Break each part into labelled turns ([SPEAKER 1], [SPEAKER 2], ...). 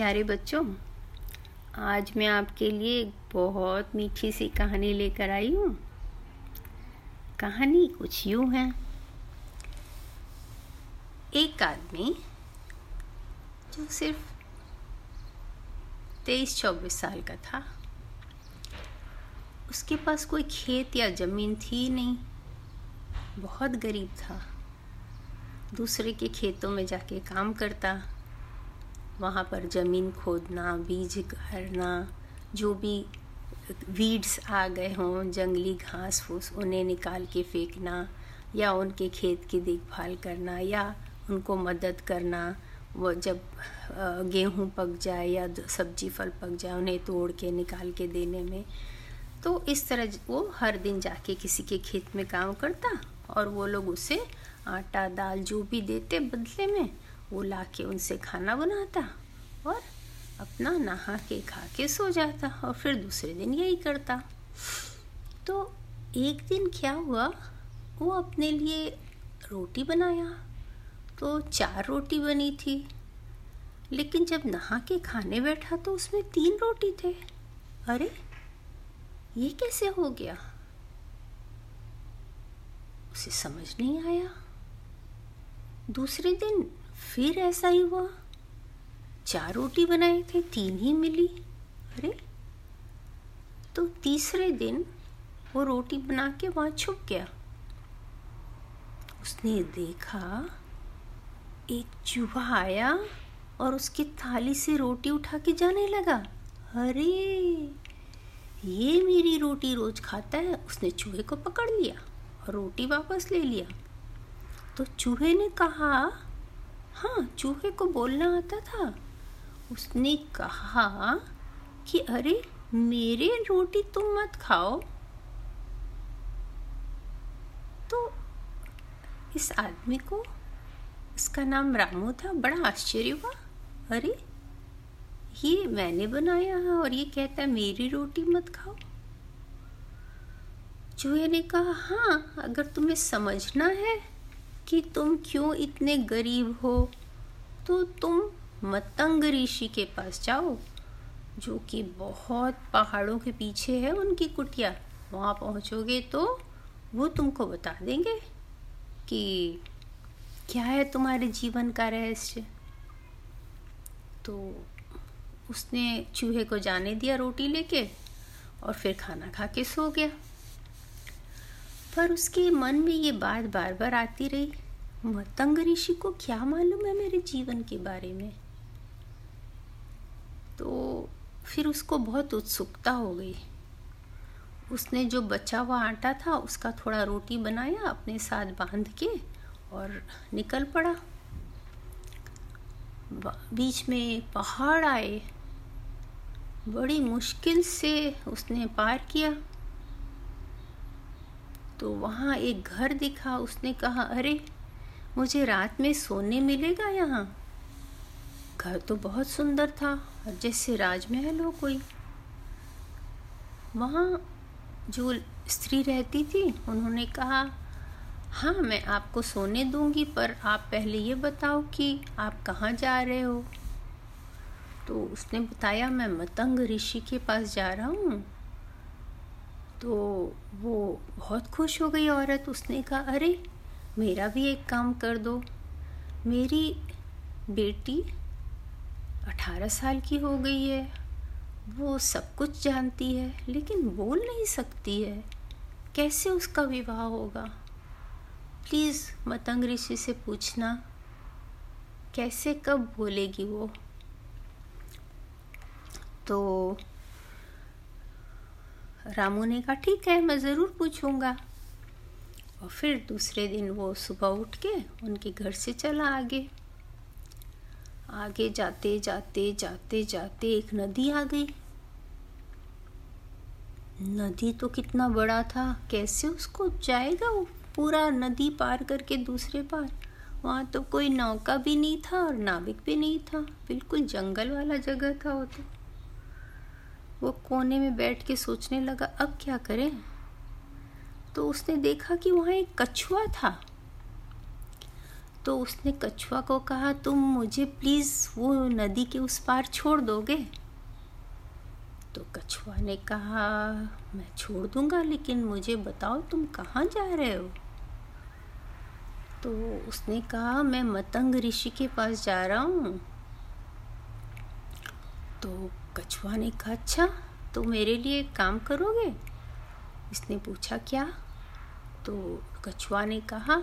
[SPEAKER 1] प्यारे बच्चों, आज मैं आपके लिए एक बहुत मीठी सी कहानी लेकर आई हूँ। कहानी कुछ यूँ है। एक आदमी, जो सिर्फ़ तेईस चौबीस साल का था, उसके पास कोई खेत या ज़मीन थी नहीं। बहुत गरीब था। दूसरे के खेतों में जाके काम करता। वहाँ पर ज़मीन खोदना, बीज भरना जो भी वीड्स आ गए हों, जंगली घास फूस उन्हें निकाल के फेंकना या उनके खेत की देखभाल करना या उनको मदद करना, वो जब गेहूँ पक जाए या सब्ज़ी फल पक जाए, उन्हें तोड़ के निकाल के देने में। तो इस तरह वो हर दिन जाके किसी के खेत में काम करता और वो लोग उसे आटा, दाल जो भी देते बदले में वो ला के उनसे खाना बनाता और अपना नहा के खा के सो जाता और फिर दूसरे दिन यही करता। तो एक दिन क्या हुआ, वो अपने लिए रोटी बनाया। तो चार रोटी बनी थी, लेकिन जब नहा के खाने बैठा तो उसमें तीन रोटी थे। अरे, ये कैसे हो गया? उसे समझ नहीं आया। दूसरे दिन फिर ऐसा ही हुआ। चार रोटी बनाए थे, तीन ही मिली। अरे! तो तीसरे दिन वो रोटी बना के वहाँ छुप गया। उसने देखा, एक चूहा आया और उसकी थाली से रोटी उठा के जाने लगा। अरे! ये मेरी रोटी रोज खाता है। उसने चूहे को पकड़ लिया और रोटी वापस ले लिया। तो चूहे ने कहा हाँ चूहे को बोलना आता था। उसने कहा कि, अरे, मेरे रोटी तुम मत खाओ। तो इस आदमी को, उसका नाम रामू था, बड़ा आश्चर्य हुआ। अरे, ये मैंने बनाया है और ये कहता है, मेरी रोटी मत खाओ। चूहे ने कहा हाँ अगर तुम्हें समझना है कि तुम क्यों इतने गरीब हो? तो तुम मतंग ऋषि के पास जाओ, जो कि बहुत पहाड़ों के पीछे है उनकी कुटिया। वहाँ पहुँचोगे तो वो तुमको बता देंगे कि क्या है तुम्हारे जीवन का रहस्य। तो उसने चूहे को जाने दिया रोटी लेके और फिर खाना खा के सो गया। पर उसके मन में ये बात बार बार आती रही, मतंग ऋषि को क्या मालूम है मेरे जीवन के बारे में? तो फिर उसको बहुत उत्सुकता हो गई। उसने जो बचा हुआ आटा था, उसका थोड़ा रोटी बनाया, अपने साथ बाँध के और निकल पड़ा। बीच में पहाड़ आए। बड़ी मुश्किल से उसने पार किया। तो वहाँ एक घर दिखा, उसने कहा, अरे, मुझे रात में सोने मिलेगा यहाँ? घर तो बहुत सुंदर था जैसे राजमहल हो कोई। वहाँ जो स्त्री रहती थी, उन्होंने कहा हाँ मैं आपको सोने दूँगी, पर आप पहले ये बताओ कि आप कहाँ जा रहे हो? तो उसने बताया, मैं मतंग ऋषि के पास जा रहा हूँ। तो वो बहुत खुश हो गई औरत। उसने कहा, अरे, मेरा भी एक काम कर दो। मेरी बेटी अठारह साल की हो गई है। वो सब कुछ जानती है, लेकिन बोल नहीं सकती है। कैसे उसका विवाह होगा? प्लीज़ मतंग ऋषि से पूछना। कैसे कब बोलेगी वो? तो रामू ने कहा, ठीक है, मैं ज़रूर पूछूँगा। और फिर दूसरे दिन वो सुबह उठ के उनके घर से चला आगे। आगे जाते जाते जाते जाते एक नदी आ गई। नदी तो कितना बड़ा था, कैसे उसको जाएगा वो पूरा नदी पार करके दूसरे पार? वहाँ तो कोई नौका भी नहीं था और नाविक भी नहीं था, बिल्कुल जंगल वाला जगह था वो तो। वो कोने में बैठ के सोचने लगा, अब क्या करें? तो उसने देखा कि वहाँ एक कछुआ था। तो उसने कछुआ को कहा, तुम मुझे प्लीज़ वो नदी के उस पार छोड़ दोगे? तो कछुआ ने कहा, मैं छोड़ दूँगा, लेकिन मुझे बताओ तुम कहाँ जा रहे हो? तो उसने कहा, मैं मतंग ऋषि के पास जा रहा हूँ। तो कछुआ ने कहा अच्छा तो मेरे लिए काम करोगे? इसने पूछा, क्या? तो कछुआ ने कहा,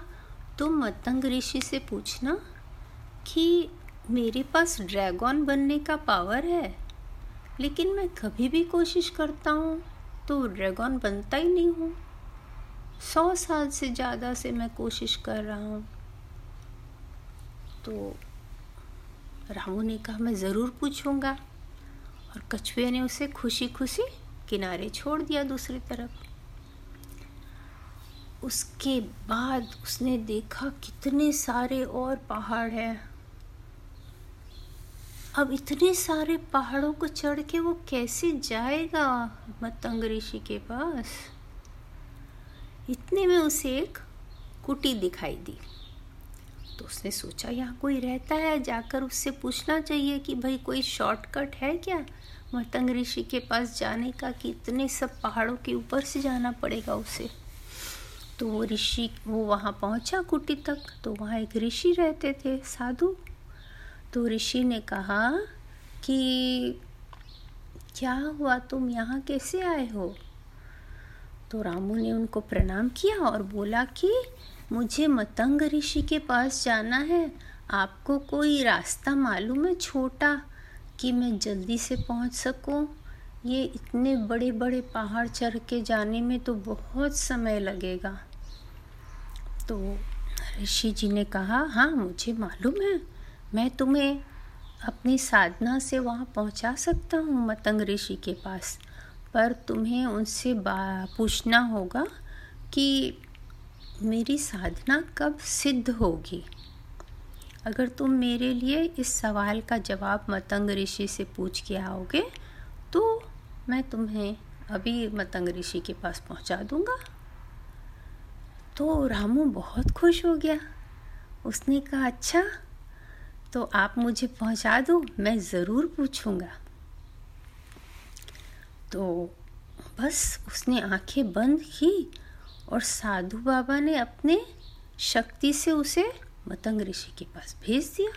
[SPEAKER 1] तुम मतंग ऋषि से पूछना कि मेरे पास ड्रैगन बनने का पावर है, लेकिन मैं कभी भी कोशिश करता हूँ तो ड्रैगन बनता ही नहीं हूँ। सौ साल से ज़्यादा से मैं कोशिश कर रहा हूँ। तो रामू ने कहा, मैं ज़रूर पूछूँगा। और कछुए ने उसे खुशी खुशी किनारे छोड़ दिया दूसरी तरफ़। उसके बाद उसने देखा कितने सारे और पहाड़ हैं। अब इतने सारे पहाड़ों को चढ़ के वो कैसे जाएगा मतंग ऋषि के पास? इतने में उसे एक कुटी दिखाई दी। तो उसने सोचा, यहाँ कोई रहता है, जाकर उससे पूछना चाहिए कि भाई कोई शॉर्टकट है क्या? मतंग ऋषि के पास जाने का कि इतने सब पहाड़ों के ऊपर से जाना पड़ेगा उसे? तो वो ऋषि, वो वहाँ पहुँचा कुटी तक। तो वहाँ एक ऋषि रहते थे, साधु। तो ऋषि ने कहा कि, क्या हुआ? तुम यहाँ कैसे आए हो? तो रामू ने उनको प्रणाम किया और बोला कि मुझे मतंग ऋषि के पास जाना है। आपको कोई रास्ता मालूम है छोटा, कि मैं जल्दी से पहुँच सकूँ? ये इतने बड़े बड़े पहाड़ चढ़ के जाने में तो बहुत समय लगेगा। तो ऋषि जी ने कहा हाँ मुझे मालूम है। मैं तुम्हें अपनी साधना से वहाँ पहुँचा सकता हूँ मतंग ऋषि के पास। पर तुम्हें उनसे पूछना होगा कि मेरी साधना कब सिद्ध होगी? अगर तुम मेरे लिए इस सवाल का जवाब मतंग ऋषि से पूछ के आओगे तो मैं तुम्हें अभी मतंग ऋषि के पास पहुँचा दूँगा। तो रामू बहुत खुश हो गया। उसने कहा अच्छा तो आप मुझे पहुँचा दो, मैं ज़रूर पूछूँगा। तो बस उसने आँखें बंद की और साधु बाबा ने अपने शक्ति से उसे मतंग ऋषि के पास भेज दिया।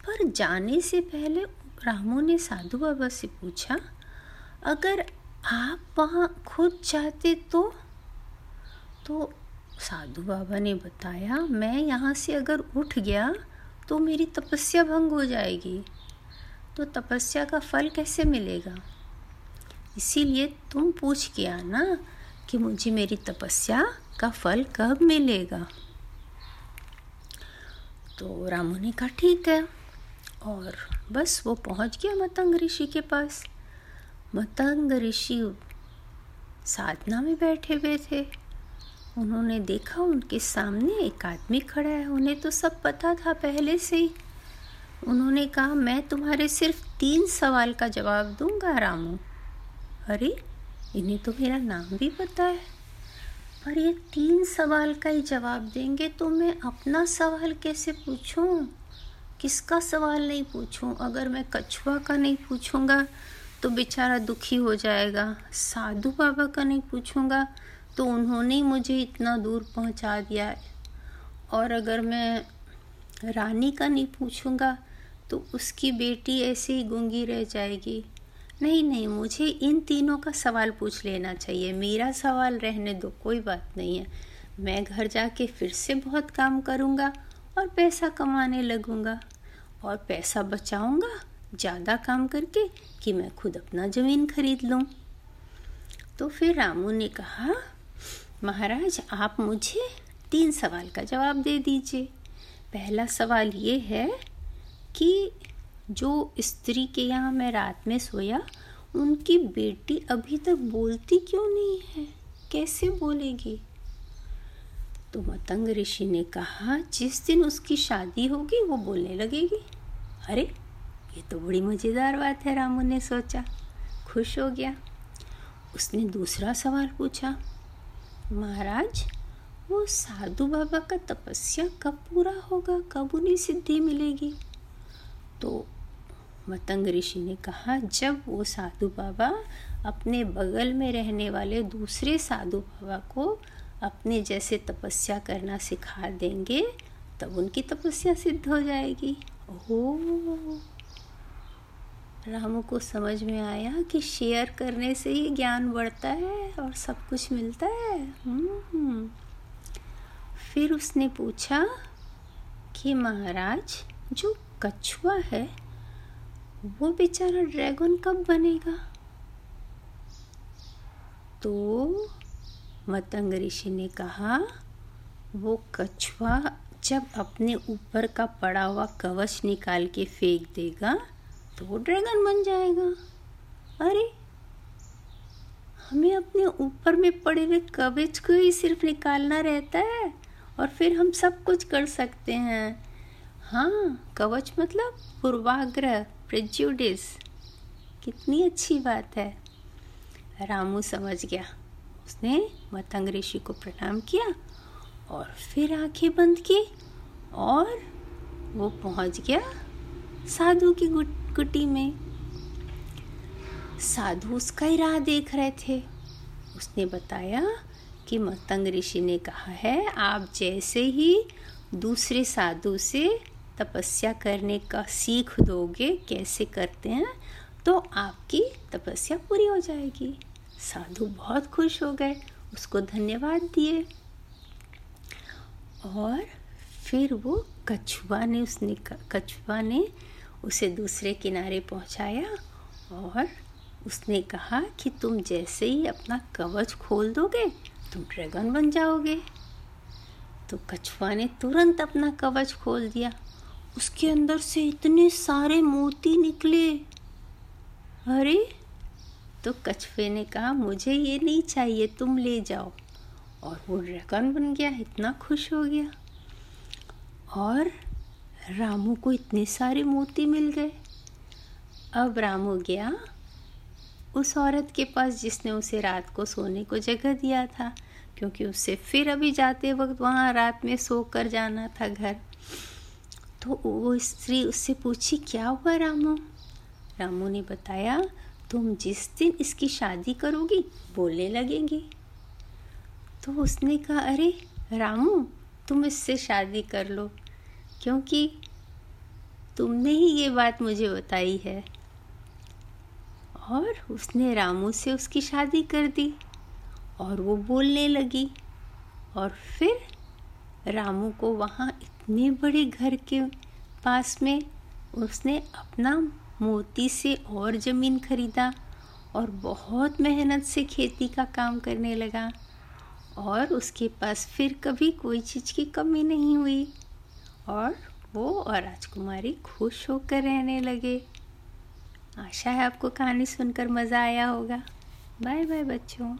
[SPEAKER 1] पर जाने से पहले रामू ने साधु बाबा से पूछा, अगर आप वहाँ खुद चाहते तो? तो साधु बाबा ने बताया, मैं यहाँ से अगर उठ गया तो मेरी तपस्या भंग हो जाएगी। तो तपस्या का फल कैसे मिलेगा? इसीलिए तुम पूछ के आना कि मुझे मेरी तपस्या का फल कब मिलेगा? तो रामू ने कहा, ठीक है। और बस वो पहुँच गया मतंग ऋषि के पास। मतंग ऋषि साधना में बैठे हुए थे। उन्होंने देखा, उनके सामने एक आदमी खड़ा है। उन्हें तो सब पता था पहले से ही। उन्होंने कहा, मैं तुम्हारे सिर्फ़ तीन सवाल का जवाब दूँगा, रामू। अरे इन्हें तो मेरा नाम भी पता है। पर ये तीन सवाल का ही जवाब देंगे तो मैं अपना सवाल कैसे पूछूँ? किसका सवाल नहीं पूछूँ? अगर मैं कछुआ का नहीं पूछूँगा तो बेचारा दुखी हो जाएगा। साधु बाबा का नहीं पूछूँगा तो उन्होंने मुझे इतना दूर पहुँचा दिया है। और अगर मैं रानी का नहीं पूछूँगा तो उसकी बेटी ऐसे ही गूँगी रह जाएगी। नहीं नहीं, मुझे इन तीनों का सवाल पूछ लेना चाहिए। मेरा सवाल रहने दो, कोई बात नहीं है। मैं घर जाके फिर से बहुत काम करूँगा और पैसा कमाने लगूँगा। और पैसा बचाऊँगा, ज़्यादा काम करके कि मैं खुद अपना ज़मीन खरीद लूँ। तो फिर रामू ने कहा, महाराज, आप मुझे तीन सवाल का जवाब दे दीजिए। पहला सवाल ये है कि जो स्त्री के यहाँ मैं रात में सोया, उनकी बेटी अभी तक बोलती क्यों नहीं है? कैसे बोलेगी? तो मतंग ऋषि ने कहा, जिस दिन उसकी शादी होगी, वो बोलने लगेगी। अरे, ये तो बड़ी मज़ेदार बात है, रामू ने सोचा। खुश हो गया। उसने दूसरा सवाल पूछा, महाराज, वो साधु बाबा का तपस्या कब पूरा होगा? कब उन्हें सिद्धि मिलेगी? तो मतंग ऋषि ने कहा, जब वो साधु बाबा अपने बगल में रहने वाले दूसरे साधु बाबा को अपने जैसे तपस्या करना सिखा देंगे, तब उनकी तपस्या सिद्ध हो जाएगी। ओह! रामू को समझ में आया कि शेयर करने से ही ज्ञान बढ़ता है और सब कुछ मिलता है। हम्म। फिर उसने पूछा कि महाराज, जो कछुआ है वो बेचारा ड्रैगन कब बनेगा? तो मतंग ऋषि ने कहा, वो कछुआ जब अपने ऊपर का पड़ा हुआ कवच निकाल के फेंक देगा तो वो ड्रैगन बन जाएगा। अरे, हमें अपने ऊपर में पड़े हुए कवच को ही सिर्फ़ निकालना रहता है, और फिर हम सब कुछ कर सकते हैं। हाँ कवच मतलब पूर्वाग्रह। प्रेज्यूडिस कितनी अच्छी बात है। रामू समझ गया। उसने मतंग ऋषि को प्रणाम किया और फिर आँखें बंद की और वो पहुँच गया साधु की कुटी में। साधु उसका ही राह देख रहे थे। उसने बताया कि मतंग ऋषि ने कहा है, आप जैसे ही दूसरे साधु से तपस्या करने का सीख दोगे, कैसे करते हैं तो आपकी तपस्या पूरी हो जाएगी। साधु बहुत खुश हो गए, उसको धन्यवाद दिए। और फिर वो कछुआ ने उसने कछुआ ने उसे दूसरे किनारे पहुँचाया और उसने कहा कि तुम जैसे ही अपना कवच खोल दोगे, तुम ड्रैगन बन जाओगे। तो कछुआ ने तुरंत अपना कवच खोल दिया। उसके अंदर से इतने सारे मोती निकले। अरे तो कछुए ने कहा, मुझे ये नहीं चाहिए, तुम ले जाओ। और वो ड्रैगन बन गया, इतना खुश हो गया। और रामू को इतने सारे मोती मिल गए। अब रामू गया उस औरत के पास, जिसने उसे रात को सोने को जगह दिया था, क्योंकि उससे फिर अभी जाते वक्त वहाँ रात में सो कर जाना था घर। तो वो स्त्री उससे पूछी, क्या हुआ रामू? रामू ने बताया, तुम जिस दिन इसकी शादी करोगी, बोलने लगेंगी। तो उसने कहा, अरे रामू, तुम इससे शादी कर लो, क्योंकि तुमने ही ये बात मुझे बताई है। और उसने रामू से उसकी शादी कर दी और वो बोलने लगी और फिर रामू को वहाँ इतने बड़े घर के पास में उसने अपना मोती से और ज़मीन खरीदा और बहुत मेहनत से खेती का काम करने लगा और उसके पास फिर कभी कोई चीज़ की कमी नहीं हुई और वो और राजकुमारी खुश होकर रहने लगे। आशा है आपको कहानी सुनकर मज़ा आया होगा। बाय बाय बच्चों।